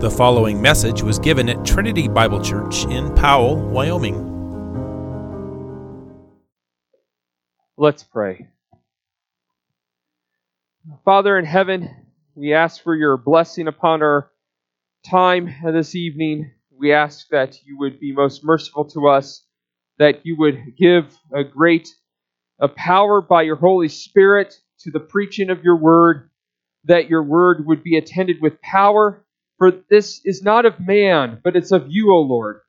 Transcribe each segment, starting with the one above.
The following message was given at Trinity Bible Church in Powell, Wyoming. Let's pray. Father in heaven, we ask for your blessing upon our time this evening. We ask that you would be most merciful to us, that you would give a great a power by your Holy Spirit to the preaching of your word, that your word would be attended with power. For this is not of man, but it's of you, O Lord.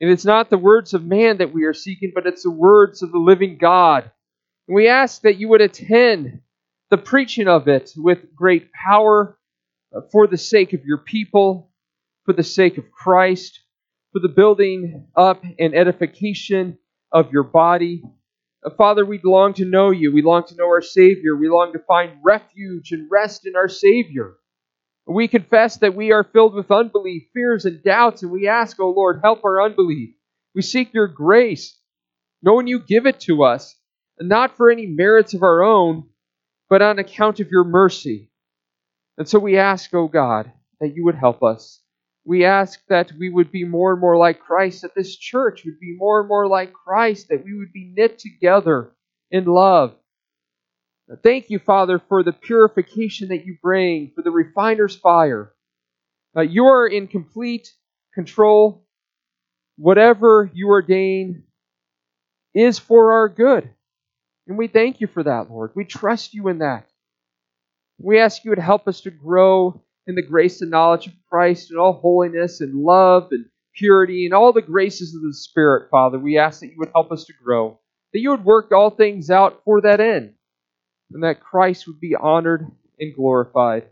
And it's not the words of man that we are seeking, but it's the words of the living God. And we ask that you would attend the preaching of it with great power uh, for the sake of your people, for the sake of Christ, for the building up and edification of your body. Uh, Father, we long to know you. We long to know our Savior. We long to find refuge and rest in our Savior. We confess that we are filled with unbelief, fears, and doubts, and we ask, O oh Lord, help our unbelief. We seek your grace, knowing you give it to us, not for any merits of our own, but on account of your mercy. And so we ask, O oh God, that you would help us. We ask that we would be more and more like Christ, that this church would be more and more like Christ, that we would be knit together in love. Thank you, Father, for the purification that you bring, for the refiner's fire. Uh, you are in complete control. Whatever you ordain is for our good. And we thank you for that, Lord. We trust you in that. We ask you to help us to grow in the grace and knowledge of Christ and all holiness and love and purity and all the graces of the Spirit, Father. We ask that you would help us to grow, that you would work all things out for that end, and that Christ would be honored and glorified.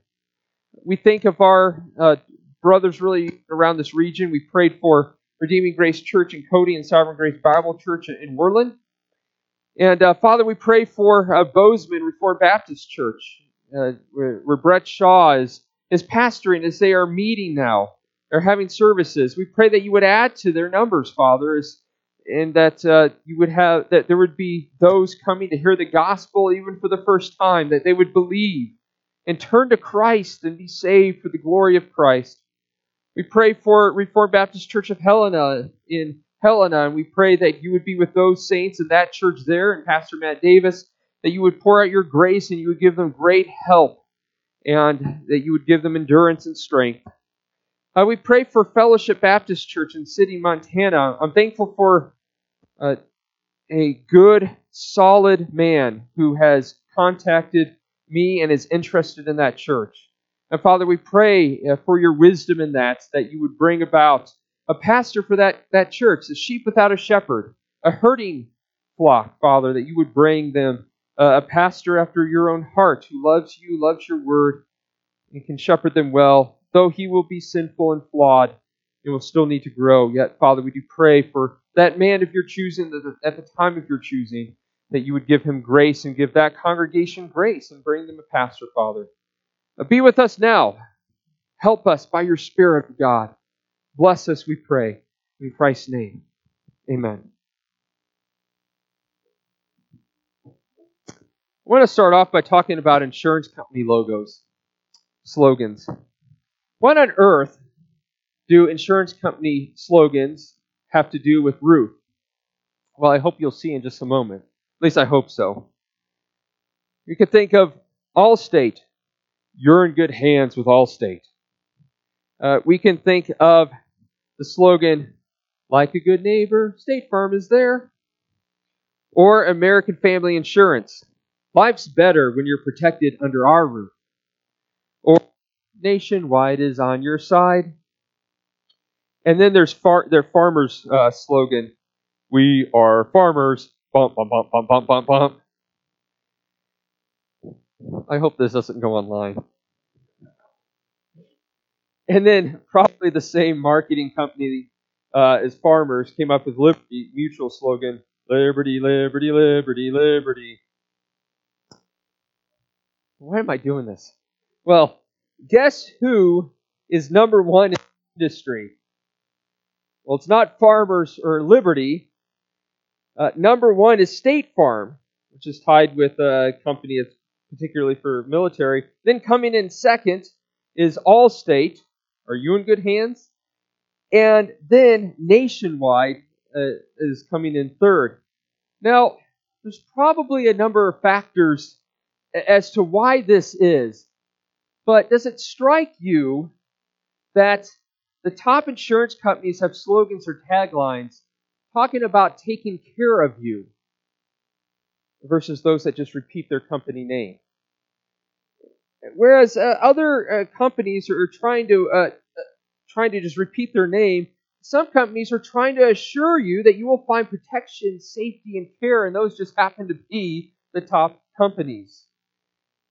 We think of our uh, brothers really around this region. We prayed for Redeeming Grace Church in Cody and Sovereign Grace Bible Church in Worland. And uh, Father, we pray for uh, Bozeman Reformed Baptist Church, uh, where, where Brett Shaw is is pastoring as they are meeting now. They're having services. We pray that you would add to their numbers, Father, as, and that uh, you would have that there would be those coming to hear the gospel even for the first time, that they would believe and turn to Christ and be saved for the glory of Christ. We pray for Reformed Baptist Church of Helena in Helena, and we pray that you would be with those saints in that church there, and Pastor Matt Davis, that you would pour out your grace and you would give them great help and that you would give them endurance and strength. Uh, we pray for Fellowship Baptist Church in City, Montana. I'm thankful for a good, solid man who has contacted me and is interested in that church. And Father, we pray uh, for your wisdom in that, that you would bring about a pastor for that, that church, a sheep without a shepherd, a herding flock, Father, that you would bring them uh, a pastor after your own heart who loves you, loves your word, and can shepherd them well, though he will be sinful and flawed and will still need to grow. Yet, Father, we do pray for that man if you're choosing, at the time of your choosing, that you would give him grace and give that congregation grace and bring them a pastor, Father. Be with us now. Help us by your Spirit, God. Bless us, we pray. In Christ's name, amen. I want to start off by talking about insurance company logos, slogans. What on earth do insurance company slogans have to do with Ruth? Well, I hope you'll see in just a moment. At least I hope so. You could think of Allstate. You're in good hands with Allstate. Uh, we can think of the slogan, like a good neighbor, State Farm is there. Or American Family Insurance. Life's better when you're protected under our roof. Or nationwide is on your side. And then there's far, their farmers' uh, slogan: "We are farmers." Bump, bump, bump, bump, bump, bump, bump. I hope this doesn't go online. And then probably the same marketing company uh, as Farmers came up with Liberty Mutual slogan: "Liberty, liberty, liberty, liberty." Why am I doing this? Well, guess who is number one in industry? Well, it's not Farmers or Liberty. Uh, number one is State Farm, which is tied with a company that's particularly for military. Then coming in second is Allstate, Are you in good hands? And then nationwide uh, is coming in third. Now, there's probably a number of factors as to why this is, but does it strike you that the top insurance companies have slogans or taglines talking about taking care of you versus those that just repeat their company name? Whereas uh, other uh, companies are trying to uh, uh, trying to just repeat their name, some companies are trying to assure you that you will find protection, safety, and care, and those just happen to be the top companies.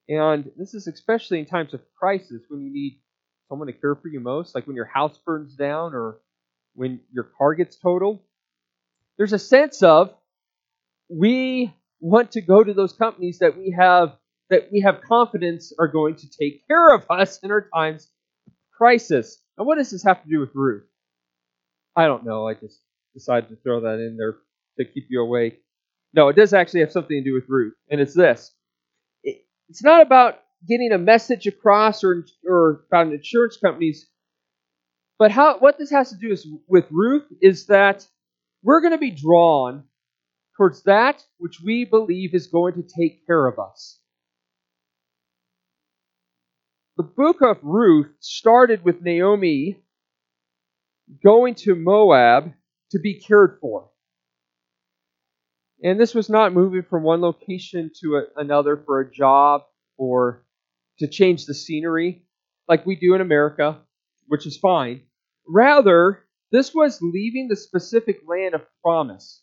And this is especially in times of crisis when you need someone to care for you most, like when your house burns down or when your car gets totaled. There's a sense of we want to go to those companies that we have that we have confidence are going to take care of us in our times of crisis. And what does this have to do with Ruth? I don't know. I just decided to throw that in there to keep you awake. No, it does actually have something to do with Ruth, and it's this. it's not about getting a message across or, or about insurance companies, but how what this has to do is with Ruth is that we're going to be drawn towards that which we believe is going to take care of us. The book of Ruth started with Naomi going to Moab to be cared for. And this was not moving from one location to a, another for a job or to change the scenery like we do in America, which is fine. Rather, this was leaving the specific land of promise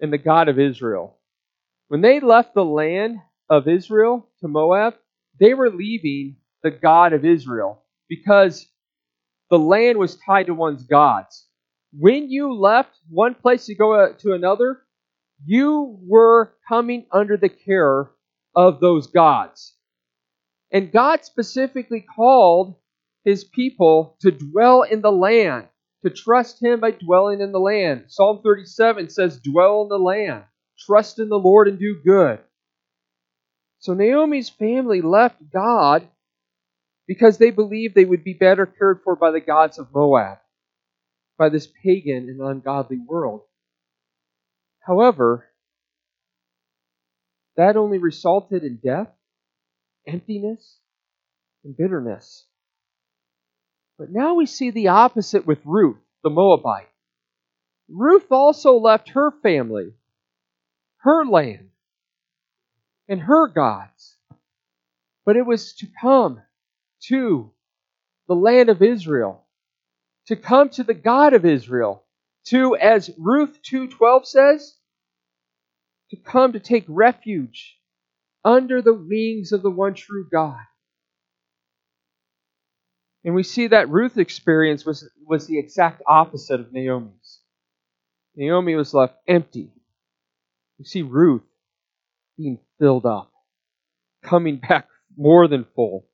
and the God of Israel. When they left the land of Israel to Moab, they were leaving the God of Israel because the land was tied to one's gods. When you left one place to go uh, to another, you were coming under the care of those gods. And God specifically called his people to dwell in the land, to trust him by dwelling in the land. Psalm 37 says, Dwell in the land, trust in the Lord and do good. So Naomi's family left God because they believed they would be better cared for by the gods of Moab, by this pagan and ungodly world. However, that only resulted in death, emptiness, and bitterness. But now we see the opposite with Ruth, the Moabite. Ruth also left her family, her land, and her gods. But it was to come to the land of Israel, to come to the God of Israel, to, as Ruth 2.12 says, to come to take refuge under the wings of the one true God. And we see that Ruth's experience was, was the exact opposite of Naomi's. Naomi was left empty. We see Ruth being filled up, coming back more than full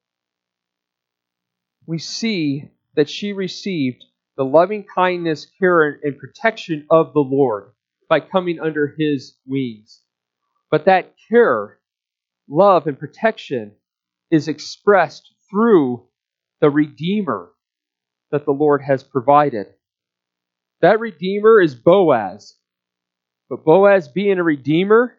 we see that she received the loving kindness, care, and protection of the Lord by coming under his wings. But that care, love, and protection is expressed through the Redeemer that the Lord has provided. That Redeemer is Boaz. But Boaz, being a Redeemer,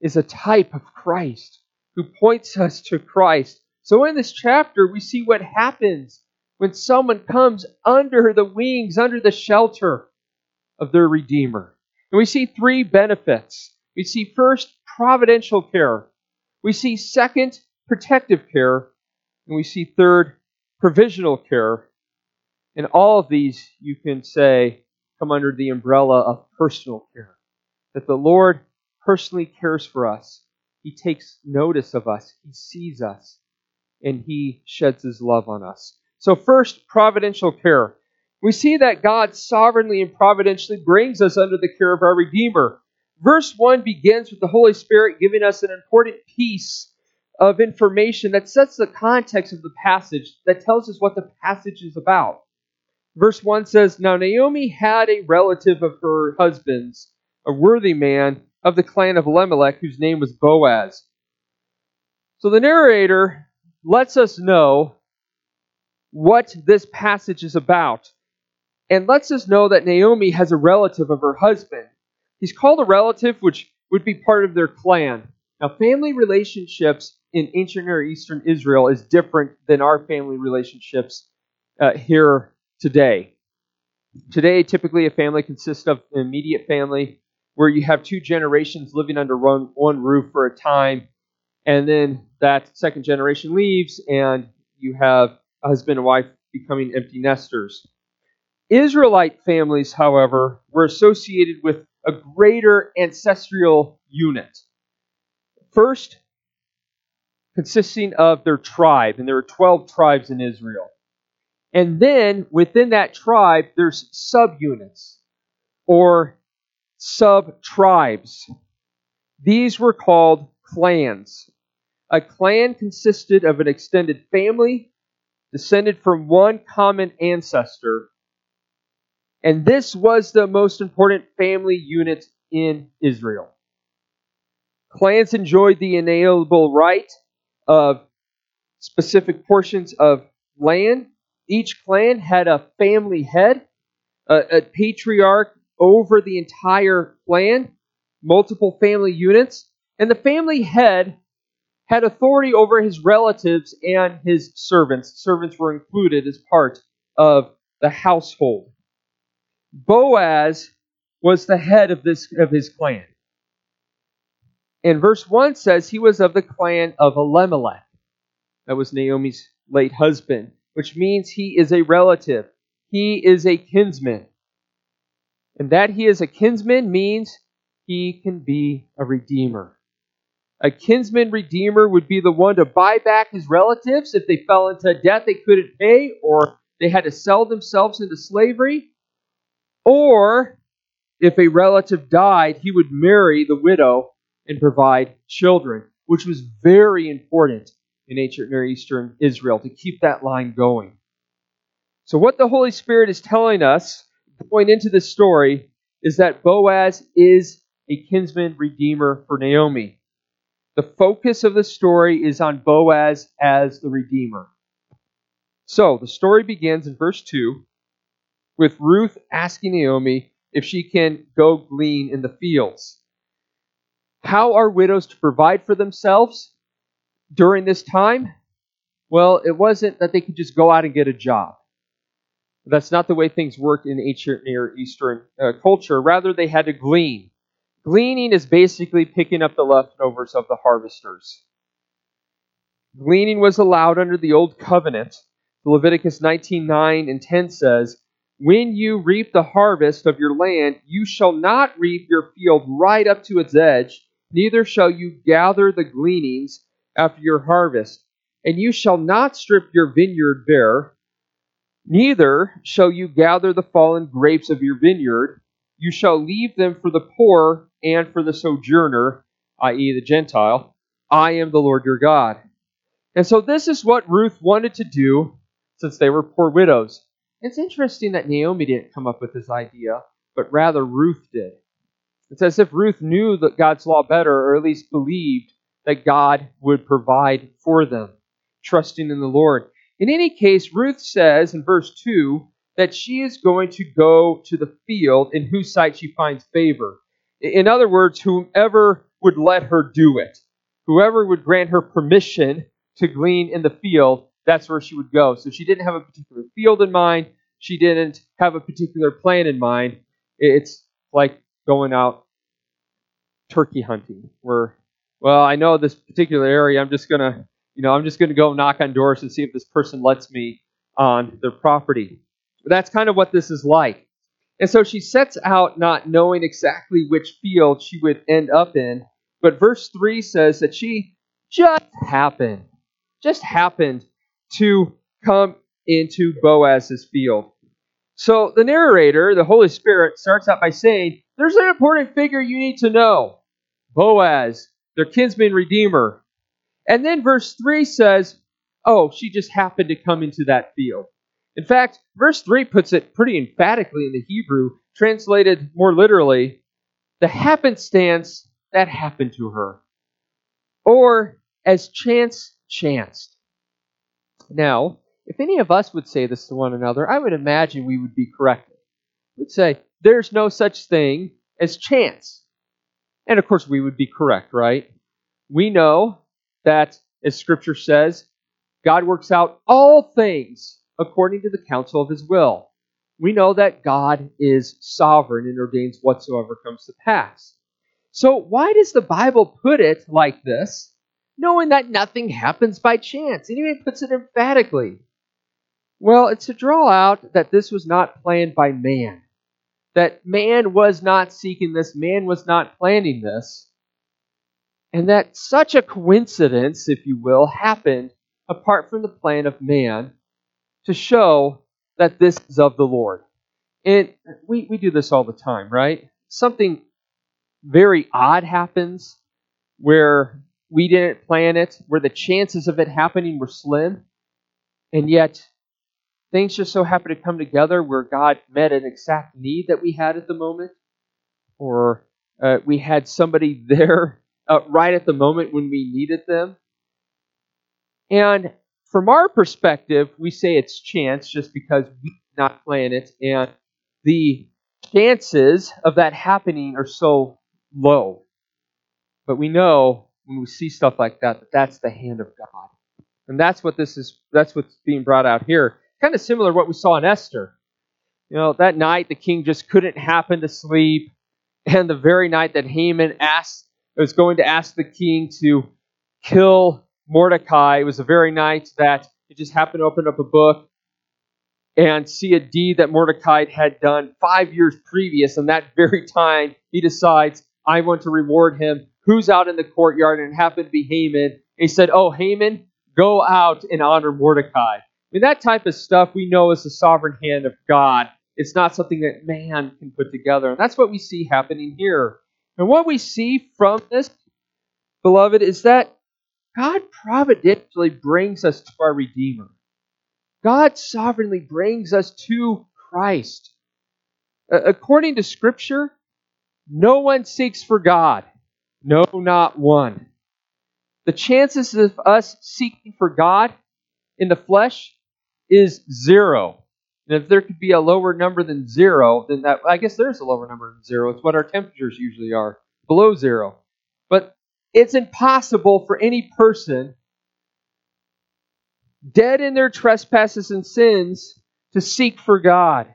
is a type of Christ who points us to Christ so in this chapter, we see what happens when someone comes under the wings, under the shelter of their Redeemer. And we see three benefits. We see first, providential care. We see second, protective care. And we see third, provisional care. And all of these, you can say, come under the umbrella of personal care. That the Lord personally cares for us. He takes notice of us. He sees us and he sheds his love on us. So, first, providential care. We see that God sovereignly and providentially brings us under the care of our Redeemer. Verse 1 begins with the Holy Spirit giving us an important piece of information that sets the context of the passage, that tells us what the passage is about. Verse 1 says Now Naomi had a relative of her husband's, a worthy man of the clan of Elimelech, whose name was Boaz. So the narrator lets us know what this passage is about and lets us know that Naomi has a relative of her husband. He's called a relative, which would be part of their clan. Now, family relationships in ancient Near Eastern Israel is different than our family relationships uh, here today. Today, typically, a family consists of an immediate family where you have two generations living under one, one roof for a time, and then that second generation leaves, and you have a husband and wife becoming empty nesters. Israelite families, however, were associated with a greater ancestral unit. First, consisting of their tribe, and there are 12 tribes in Israel. And then within that tribe, there's subunits or sub tribes. These were called clans. A clan consisted of an extended family descended from one common ancestor. And this was the most important family unit in Israel. Clans enjoyed the inalienable right of specific portions of land. Each clan had a family head, a, a patriarch over the entire clan, multiple family units, and the family head had authority over his relatives and his servants. Servants were included as part of the household. Boaz was the head of this of his clan. And verse 1 says he was of the clan of Elimelech. That was Naomi's late husband, which means he is a relative. He is a kinsman. And that he is a kinsman means he can be a redeemer. A kinsman redeemer would be the one to buy back his relatives if they fell into debt they couldn't pay or they had to sell themselves into slavery. Or if a relative died, he would marry the widow and provide children, which was very important in ancient Near Eastern Israel to keep that line going. So, what the Holy Spirit is telling us going into this story is that Boaz is a kinsman redeemer for Naomi. The focus of the story is on Boaz as the redeemer. So, the story begins in verse 2 with Ruth asking Naomi if she can go glean in the fields. How are widows to provide for themselves during this time? Well, it wasn't that they could just go out and get a job. That's not the way things worked in ancient Near Eastern uh, culture. Rather, they had to glean. Gleaning is basically picking up the leftovers of the harvesters. Gleaning was allowed under the Old Covenant. Leviticus 19:9 and 10 says, "When you reap the harvest of your land, you shall not reap your field right up to its edge, neither shall you gather the gleanings after your harvest. And you shall not strip your vineyard bare, neither shall you gather the fallen grapes of your vineyard. You shall leave them for the poor and for the sojourner, i.e., the Gentile. I am the Lord your God. And so this is what Ruth wanted to do since they were poor widows. It's interesting that Naomi didn't come up with this idea, but rather Ruth did. It's as if Ruth knew that God's law better, or at least believed that God would provide for them, trusting in the Lord. In any case, Ruth says in verse 2 that she is going to go to the field in whose sight she finds favor. In other words, whomever would let her do it, whoever would grant her permission to glean in the field, that's where she would go. So she didn't have a particular field in mind. She didn't have a particular plan in mind. It's like going out turkey hunting where well i know this particular area i'm just to you know i'm just to go knock on doors and see if this person lets me on their property but that's kind of what this is like and so she sets out not knowing exactly which field she would end up in but verse 3 says that she just happened just happened to come into boaz's field so the narrator the holy spirit starts out by saying there's an important figure you need to know Boaz, their kinsman redeemer. And then verse 3 says, Oh, she just happened to come into that field. In fact, verse 3 puts it pretty emphatically in the Hebrew, translated more literally, the happenstance that happened to her. Or as chance chanced. Now, if any of us would say this to one another, I would imagine we would be corrected. We'd say, there's no such thing as chance. And of course, we would be correct, right? We know that, as Scripture says, God works out all things according to the counsel of his will. We know that God is sovereign and ordains whatsoever comes to pass. So, why does the Bible put it like this, knowing that nothing happens by chance? It even puts it emphatically. Well, it's to draw out that this was not planned by man, that man was not seeking this, man was not planning this, and that such a coincidence, if you will, happened apart from the plan of man to show that this is of the Lord. And we, we do this all the time, right? Something very odd happens where we didn't plan it, where the chances of it happening were slim, and yet things just so happen to come together where God met an exact need that we had at the moment, or uh, we had somebody there uh, right at the moment when we needed them. And from our perspective, we say it's chance just because we did not plan it, and the chances of that happening are so low. But we know when we see stuff like that that that's the hand of God. And that's what this is that's what's being brought out here. Kind of similar to what we saw in Esther. You know, that night the king just couldn't happen to sleep, and the very night that Haman asked was going to ask the king to kill Mordecai, it was the very night that he just happened to open up a book and see a deed that Mordecai had done five years previous. And that very time, he decides, I want to reward him. Who's out in the courtyard? And it happened to be Haman. he said, Oh, Haman, go out and honor Mordecai. I mean, that type of stuff we know is the sovereign hand of God. It's not something that man can put together. And that's what we see happening here. And what we see from this, beloved, is that God providentially brings us to our Redeemer. God sovereignly brings us to Christ. According to Scripture, no one seeks for God. No, not one. The chances of us seeking for God in the flesh is zero. And if there could be a lower number than zero, then that I guess there's a lower number than zero. It's what our temperatures usually are, below zero. But it's impossible for any person dead in their trespasses and sins to seek for God.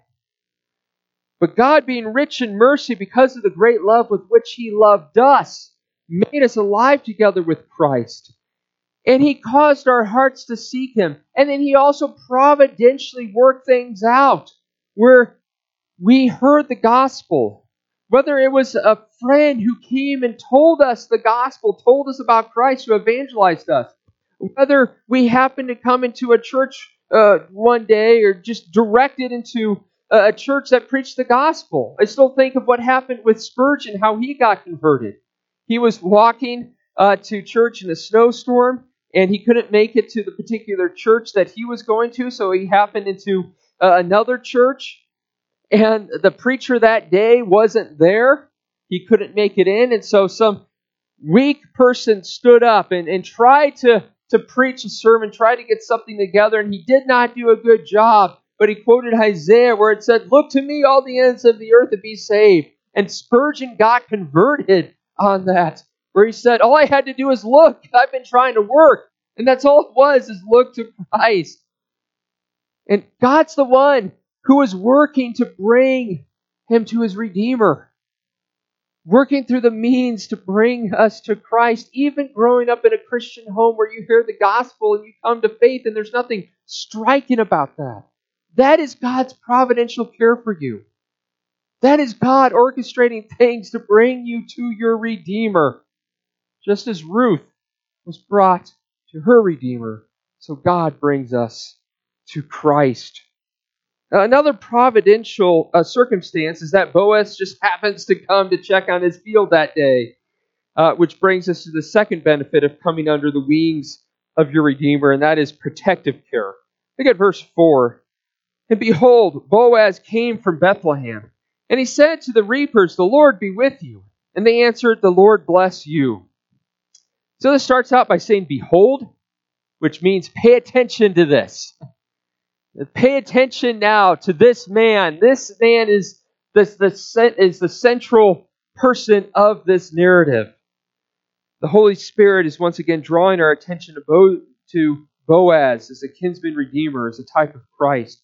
But God, being rich in mercy because of the great love with which He loved us, made us alive together with Christ. And He caused our hearts to seek Him. And then He also providentially worked things out where we heard the gospel whether it was a friend who came and told us the gospel, told us about Christ, who evangelized us, whether we happened to come into a church uh, one day or just directed into a church that preached the gospel. I still think of what happened with Spurgeon, how he got converted. He was walking uh, to church in a snowstorm, and he couldn't make it to the particular church that he was going to, so he happened into uh, another church and the preacher that day wasn't there. He couldn't make it in, and so some weak person stood up and, and tried to, to preach a sermon, tried to get something together, and he did not do a good job. But he quoted Isaiah where it said, Look to me, all the ends of the earth, and be saved. And Spurgeon got converted on that, where he said, All I had to do is look. I've been trying to work. And that's all it was, is look to Christ. And God's the one who is working to bring him to his Redeemer, working through the means to bring us to Christ, even growing up in a Christian home where you hear the gospel and you come to faith, and there's nothing striking about that. That is God's providential care for you. That is God orchestrating things to bring you to your Redeemer. Just as Ruth was brought to her Redeemer, so God brings us to Christ. Another providential uh, circumstance is that Boaz just happens to come to check on his field that day, uh, which brings us to the second benefit of coming under the wings of your Redeemer, and that is protective care. Look at verse 4. And behold, Boaz came from Bethlehem, and he said to the reapers, The Lord be with you. And they answered, The Lord bless you. So this starts out by saying, Behold, which means pay attention to this. Pay attention now to this man. This man is the, is the central person of this narrative. The Holy Spirit is once again drawing our attention to, Bo, to Boaz as a kinsman redeemer, as a type of Christ.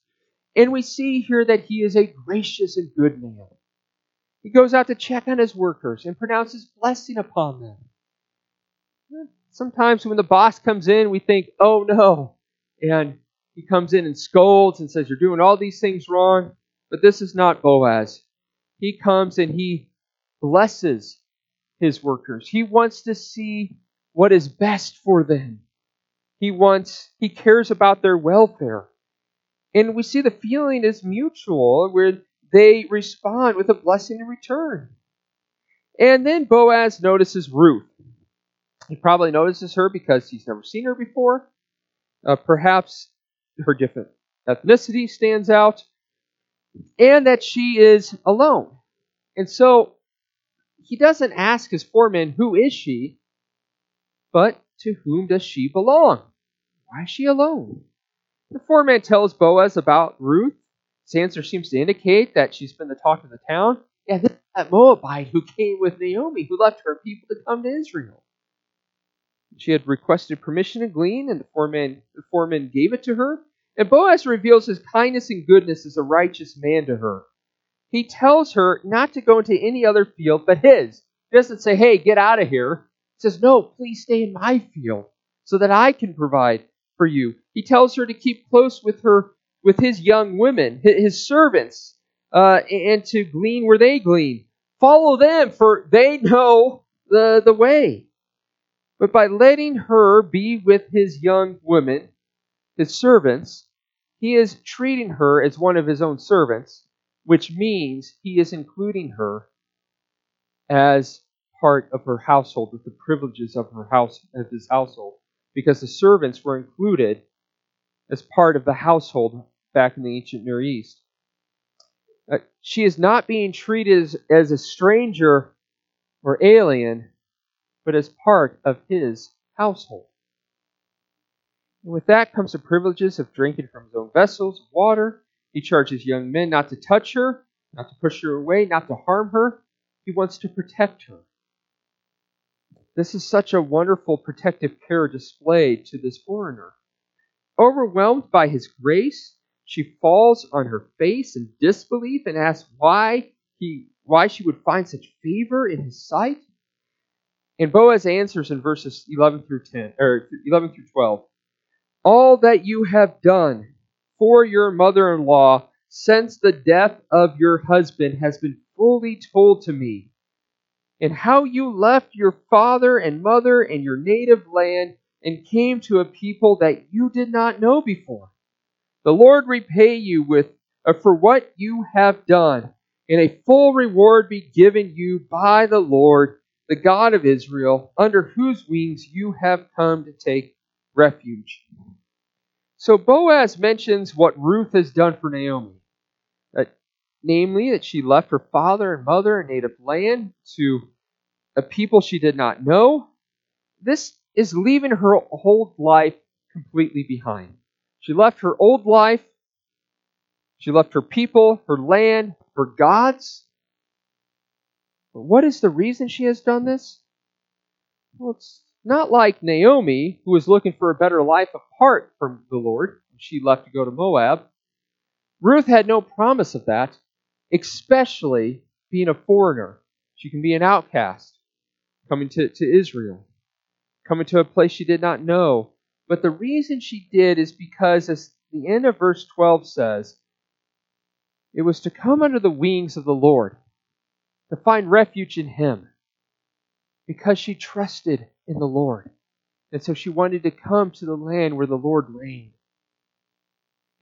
And we see here that he is a gracious and good man. He goes out to check on his workers and pronounces blessing upon them. Sometimes when the boss comes in, we think, oh no. And he comes in and scolds and says, You're doing all these things wrong. But this is not Boaz. He comes and he blesses his workers. He wants to see what is best for them. He wants, he cares about their welfare. And we see the feeling is mutual where they respond with a blessing in return. And then Boaz notices Ruth. He probably notices her because he's never seen her before. Uh, perhaps her different ethnicity stands out, and that she is alone. And so he doesn't ask his foreman, Who is she? but to whom does she belong? Why is she alone? The foreman tells Boaz about Ruth. His answer seems to indicate that she's been the talk of the town. Yeah, this that Moabite who came with Naomi, who left her people to come to Israel. She had requested permission to glean, and the foreman, the foreman gave it to her. And Boaz reveals his kindness and goodness as a righteous man to her. He tells her not to go into any other field but his. He doesn't say, hey, get out of here. He says, no, please stay in my field so that I can provide for you. He tells her to keep close with her, with his young women, his servants, uh, and to glean where they glean. Follow them, for they know the, the way. But by letting her be with his young women, his servants, he is treating her as one of his own servants, which means he is including her as part of her household with the privileges of her house of his household because the servants were included as part of the household back in the ancient Near East. Uh, she is not being treated as, as a stranger or alien, but as part of his household. And with that comes the privileges of drinking from his own vessels, water. He charges young men not to touch her, not to push her away, not to harm her. He wants to protect her. This is such a wonderful protective care displayed to this foreigner. Overwhelmed by his grace, she falls on her face in disbelief and asks why he why she would find such favor in his sight. And Boaz answers in verses 11 through 10 or 11 through 12. All that you have done for your mother-in-law since the death of your husband has been fully told to me and how you left your father and mother and your native land and came to a people that you did not know before. The Lord repay you with uh, for what you have done, and a full reward be given you by the Lord, the God of Israel, under whose wings you have come to take refuge. So Boaz mentions what Ruth has done for Naomi namely that she left her father and mother and native land to a people she did not know. This is leaving her old life completely behind. She left her old life, she left her people, her land, her gods. But what is the reason she has done this? Well, it's not like Naomi, who was looking for a better life apart from the Lord. And she left to go to Moab. Ruth had no promise of that especially being a foreigner. She can be an outcast, coming to, to Israel, coming to a place she did not know. But the reason she did is because, as the end of verse 12 says, it was to come under the wings of the Lord, to find refuge in Him, because she trusted in the Lord. And so she wanted to come to the land where the Lord reigned.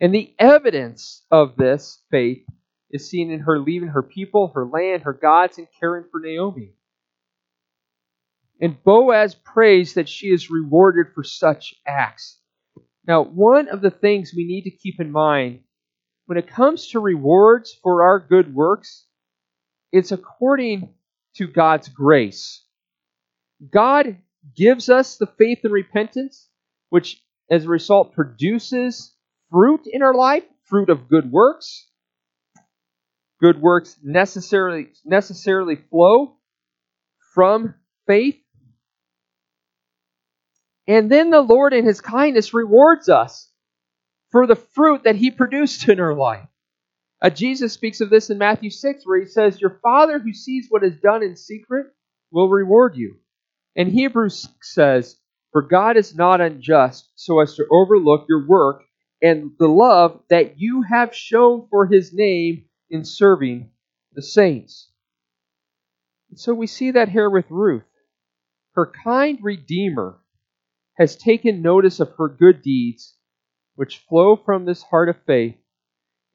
And the evidence of this faith is seen in her leaving her people, her land, her gods, and caring for Naomi. And Boaz prays that she is rewarded for such acts. Now, one of the things we need to keep in mind when it comes to rewards for our good works, it's according to God's grace. God gives us the faith and repentance, which as a result produces fruit in our life, fruit of good works. Good works necessarily necessarily flow from faith. And then the Lord in his kindness rewards us for the fruit that he produced in our life. Uh, Jesus speaks of this in Matthew 6, where he says, Your Father who sees what is done in secret will reward you. And Hebrews says, For God is not unjust so as to overlook your work and the love that you have shown for his name in serving the saints. And so we see that here with Ruth. Her kind Redeemer has taken notice of her good deeds, which flow from this heart of faith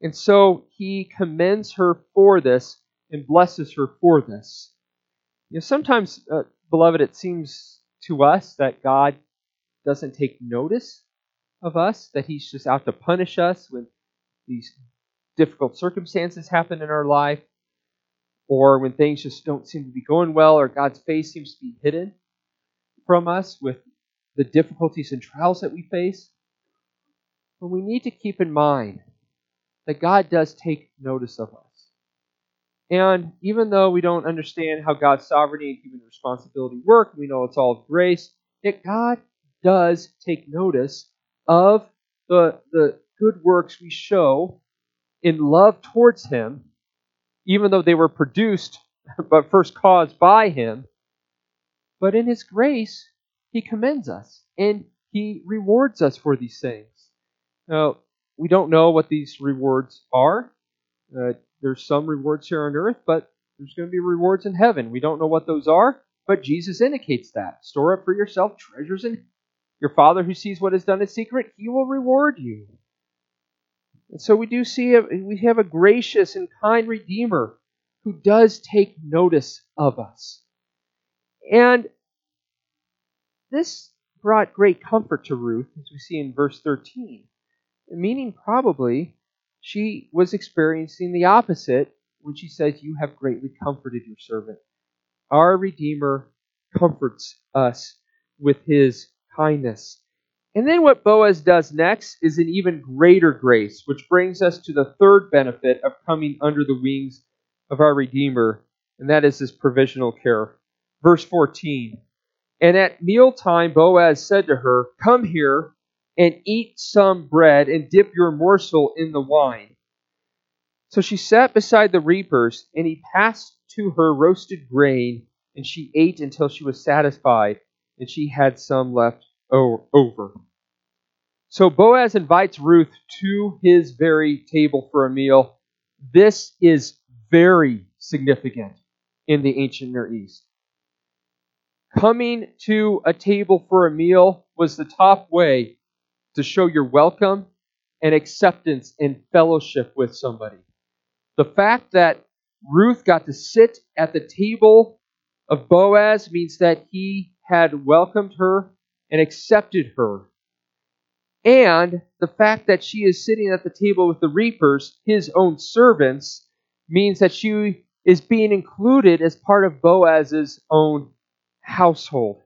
and so he commends her for this and blesses her for this. You know, sometimes, uh, beloved, it seems to us that God doesn't take notice of us, that he's just out to punish us with these difficult circumstances happen in our life, or when things just don't seem to be going well, or God's face seems to be hidden from us with the difficulties and trials that we face. But we need to keep in mind that God does take notice of us. And even though we don't understand how God's sovereignty and human responsibility work, we know it's all grace, yet God does take notice of the, the good works we show in love towards Him, even though they were produced but first caused by Him. But in His grace, He commends us and He rewards us for these things. Now, we don't know what these rewards are. Uh, there's some rewards here on earth, but there's going to be rewards in heaven. We don't know what those are, but Jesus indicates that. Store up for yourself treasures in your Father who sees what is done in secret, he will reward you. And so we do see a, we have a gracious and kind Redeemer who does take notice of us. And this brought great comfort to Ruth, as we see in verse 13 meaning probably she was experiencing the opposite when she says, You have greatly comforted your servant. Our Redeemer comforts us with his kindness. And then what Boaz does next is an even greater grace, which brings us to the third benefit of coming under the wings of our Redeemer, and that is his provisional care. Verse 14 And at mealtime Boaz said to her, Come here and eat some bread and dip your morsel in the wine. So she sat beside the reapers, and he passed to her roasted grain, and she ate until she was satisfied, and she had some left over. So Boaz invites Ruth to his very table for a meal. This is very significant in the ancient Near East. Coming to a table for a meal was the top way to show your welcome and acceptance and fellowship with somebody. The fact that Ruth got to sit at the table of Boaz means that he had welcomed her and accepted her. And the fact that she is sitting at the table with the reapers, his own servants, means that she is being included as part of Boaz's own household.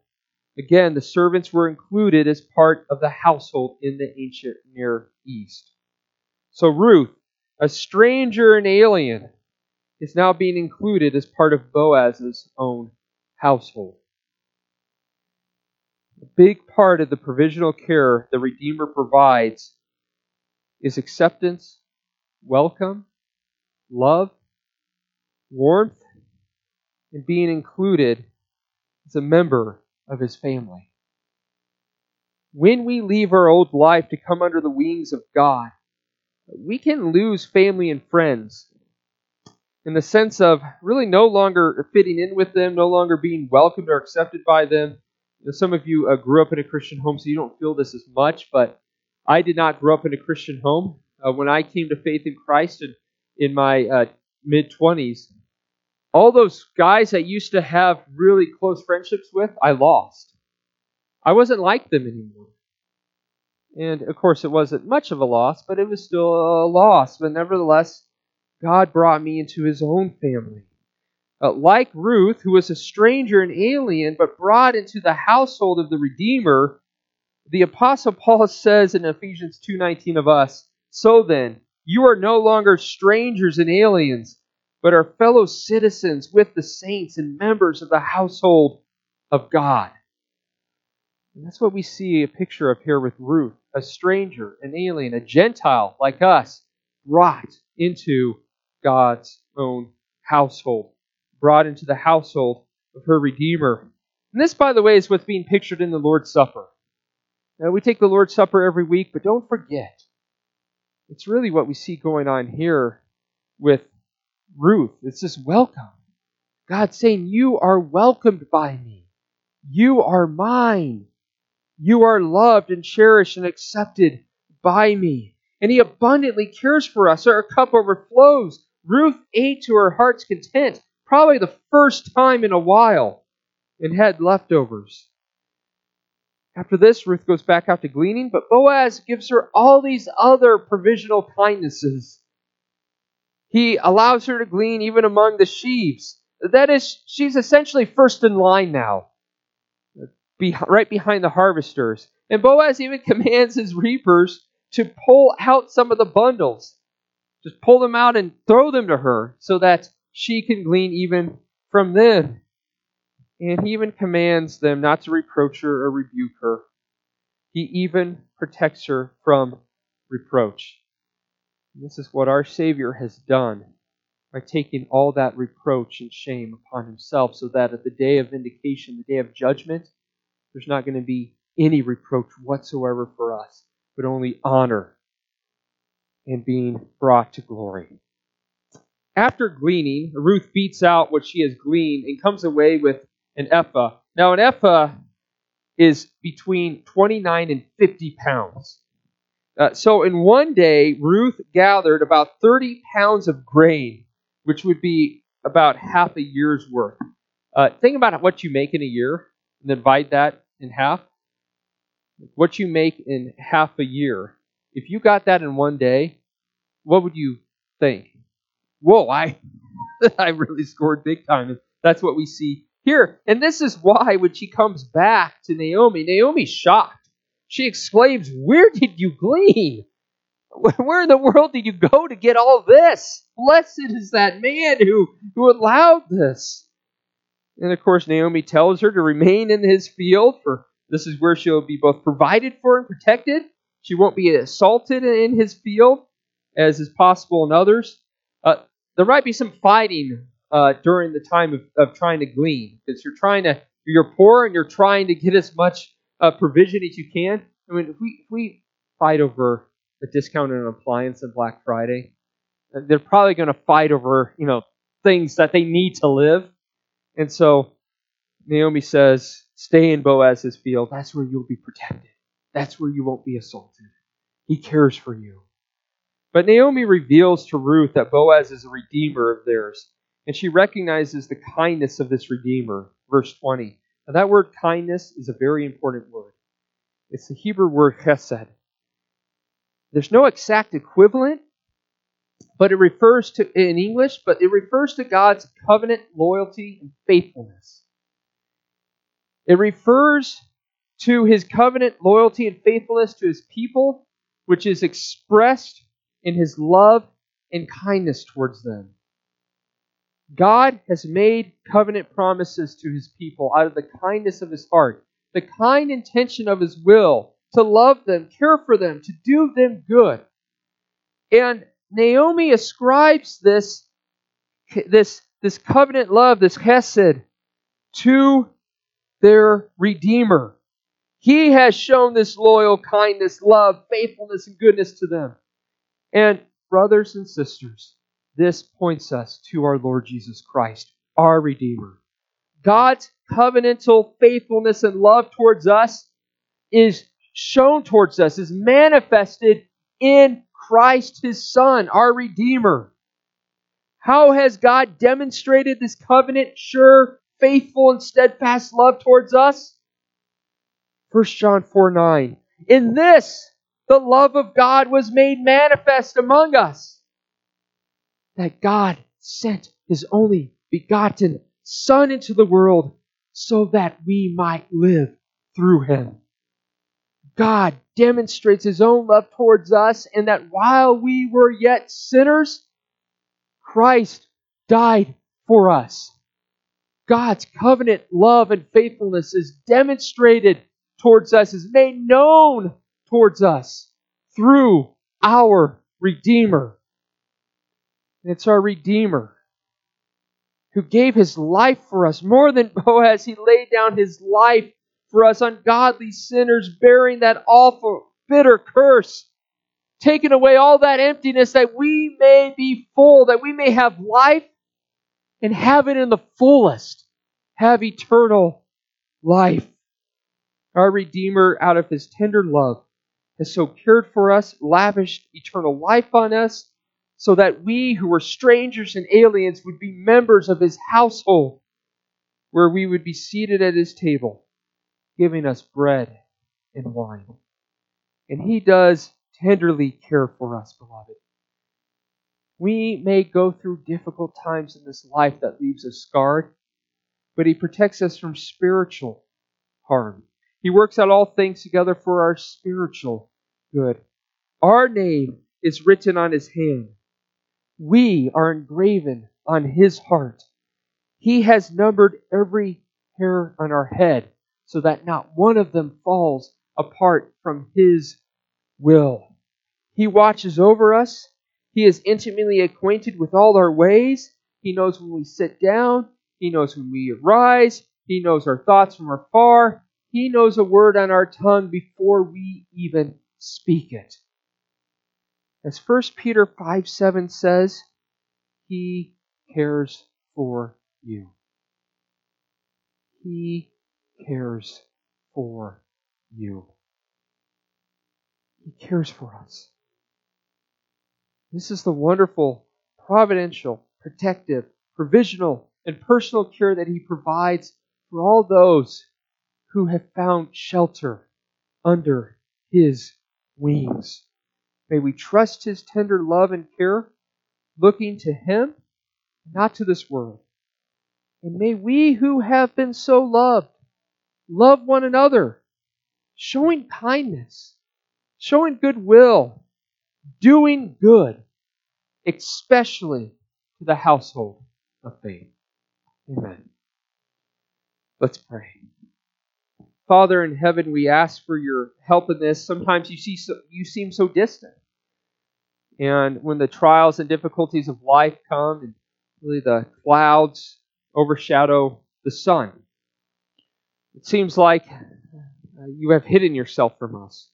Again, the servants were included as part of the household in the ancient Near East. So Ruth, a stranger and alien, is now being included as part of Boaz's own household. A big part of the provisional care the Redeemer provides is acceptance, welcome, love, warmth, and being included as a member of his family. When we leave our old life to come under the wings of God, we can lose family and friends in the sense of really no longer fitting in with them, no longer being welcomed or accepted by them. Some of you uh, grew up in a Christian home, so you don't feel this as much, but I did not grow up in a Christian home. Uh, when I came to faith in Christ in, in my uh, mid 20s, all those guys I used to have really close friendships with, I lost. I wasn't like them anymore. And of course, it wasn't much of a loss, but it was still a loss. But nevertheless, God brought me into his own family. Uh, like Ruth, who was a stranger and alien, but brought into the household of the Redeemer, the apostle Paul says in Ephesians 2:19 of us, "So then, you are no longer strangers and aliens, but are fellow citizens with the saints and members of the household of God." And that's what we see a picture of here with Ruth, a stranger, an alien, a Gentile like us, brought into God's own household, brought into the household of her Redeemer. And this, by the way, is what's being pictured in the Lord's Supper. Now, we take the Lord's Supper every week, but don't forget, it's really what we see going on here with Ruth. It's this welcome. God saying, You are welcomed by me. You are mine. You are loved and cherished and accepted by me. And He abundantly cares for us. Our cup overflows. Ruth ate to her heart's content, probably the first time in a while, and had leftovers. After this, Ruth goes back out to gleaning, but Boaz gives her all these other provisional kindnesses. He allows her to glean even among the sheaves. That is, she's essentially first in line now, right behind the harvesters. And Boaz even commands his reapers to pull out some of the bundles. Just pull them out and throw them to her so that she can glean even from them. And he even commands them not to reproach her or rebuke her. He even protects her from reproach. And this is what our Savior has done by taking all that reproach and shame upon himself, so that at the day of vindication, the day of judgment, there's not going to be any reproach whatsoever for us, but only honor and being brought to glory. After gleaning, Ruth beats out what she has gleaned and comes away with an ephah. Now, an ephah is between 29 and 50 pounds. Uh, so, in one day, Ruth gathered about 30 pounds of grain, which would be about half a year's worth. Uh, think about what you make in a year and divide that in half. What you make in half a year. If you got that in one day, what would you think? Whoa, I, I really scored big time. That's what we see here. And this is why when she comes back to Naomi, Naomi's shocked. She exclaims, Where did you glean? Where in the world did you go to get all this? Blessed is that man who, who allowed this. And of course, Naomi tells her to remain in his field, for this is where she'll be both provided for and protected. She won't be assaulted in his field, as is possible in others. There might be some fighting uh, during the time of, of trying to glean because you're trying to you're poor and you're trying to get as much uh, provision as you can. I mean, if we if we fight over a discount on an appliance on Black Friday, uh, they're probably going to fight over you know things that they need to live, and so Naomi says, "Stay in Boaz's field. That's where you'll be protected. That's where you won't be assaulted. He cares for you." But Naomi reveals to Ruth that Boaz is a redeemer of theirs and she recognizes the kindness of this Redeemer. Verse 20. Now, that word kindness is a very important word. It's the Hebrew word chesed. There's no exact equivalent, but it refers to, in English, but it refers to God's covenant loyalty and faithfulness. It refers to his covenant loyalty and faithfulness to his people, which is expressed in his love and kindness towards them. God has made covenant promises to his people out of the kindness of his heart, the kind intention of his will to love them, care for them, to do them good. And Naomi ascribes this, this, this covenant love, this hesed, to their Redeemer. He has shown this loyal kindness, love, faithfulness, and goodness to them. And, brothers and sisters, this points us to our Lord Jesus Christ, our Redeemer. God's covenantal faithfulness and love towards us is shown towards us, is manifested in Christ, his Son, our Redeemer. How has God demonstrated this covenant, sure, faithful, and steadfast love towards us? 1 John 4 9. In this, the love of God was made manifest among us that God sent his only begotten Son into the world so that we might live through him. God demonstrates his own love towards us, and that while we were yet sinners, Christ died for us. God's covenant love and faithfulness is demonstrated towards us, is made known towards us through our Redeemer. And It's our Redeemer who gave his life for us. More than Boaz, he laid down his life for us ungodly sinners, bearing that awful, bitter curse, taking away all that emptiness that we may be full, that we may have life and have it in the fullest, have eternal life. Our Redeemer, out of his tender love, has so cared for us, lavished eternal life on us, so that we who were strangers and aliens would be members of his household, where we would be seated at his table, giving us bread and wine. And he does tenderly care for us, beloved. We may go through difficult times in this life that leaves us scarred, but He protects us from spiritual harm. He works out all things together for our spiritual good. Our name is written on His hand. We are engraven on His heart. He has numbered every hair on our head so that not one of them falls apart from His will. He watches over us. He is intimately acquainted with all our ways. He knows when we sit down. He knows when we arise. He knows our thoughts from afar. He knows a word on our tongue before we even speak it. As 1 Peter 5 7 says, He cares for you. He cares for you. He cares for us. This is the wonderful, providential, protective, provisional, and personal care that He provides for all those who have found shelter under His wings. May we trust His tender love and care, looking to Him, not to this world. And may we who have been so loved, love one another, showing kindness, showing goodwill, doing good, especially to the household of faith. Amen. Let's pray. Father in heaven, we ask for your help in this. Sometimes you see so, you seem so distant. And when the trials and difficulties of life come and really the clouds overshadow the sun, it seems like uh, you have hidden yourself from us.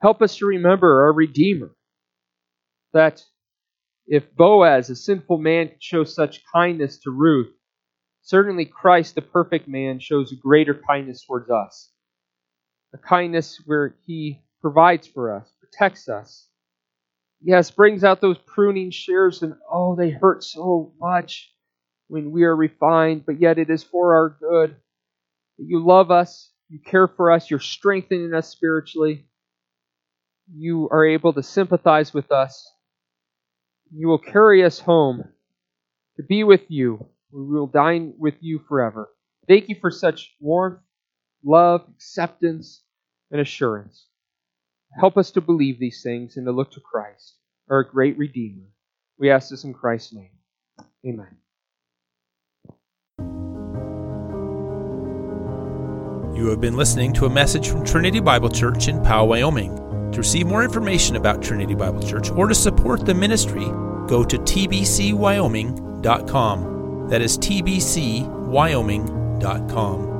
Help us to remember our Redeemer. That if Boaz, a sinful man, could show such kindness to Ruth, certainly Christ, the perfect man, shows a greater kindness towards us. A kindness where he provides for us, protects us. Yes, brings out those pruning shears, and oh, they hurt so much when we are refined, but yet it is for our good. You love us, you care for us, you're strengthening us spiritually you are able to sympathize with us. You will carry us home to be with you. We will dine with you forever. Thank you for such warmth, love, acceptance, and assurance. Help us to believe these things and to look to Christ, our great Redeemer. We ask this in Christ's name. Amen. You have been listening to a message from Trinity Bible Church in Powell, Wyoming. To receive more information about Trinity Bible Church or to support the ministry, go to tbcwyoming.com. That is tbcwyoming.com.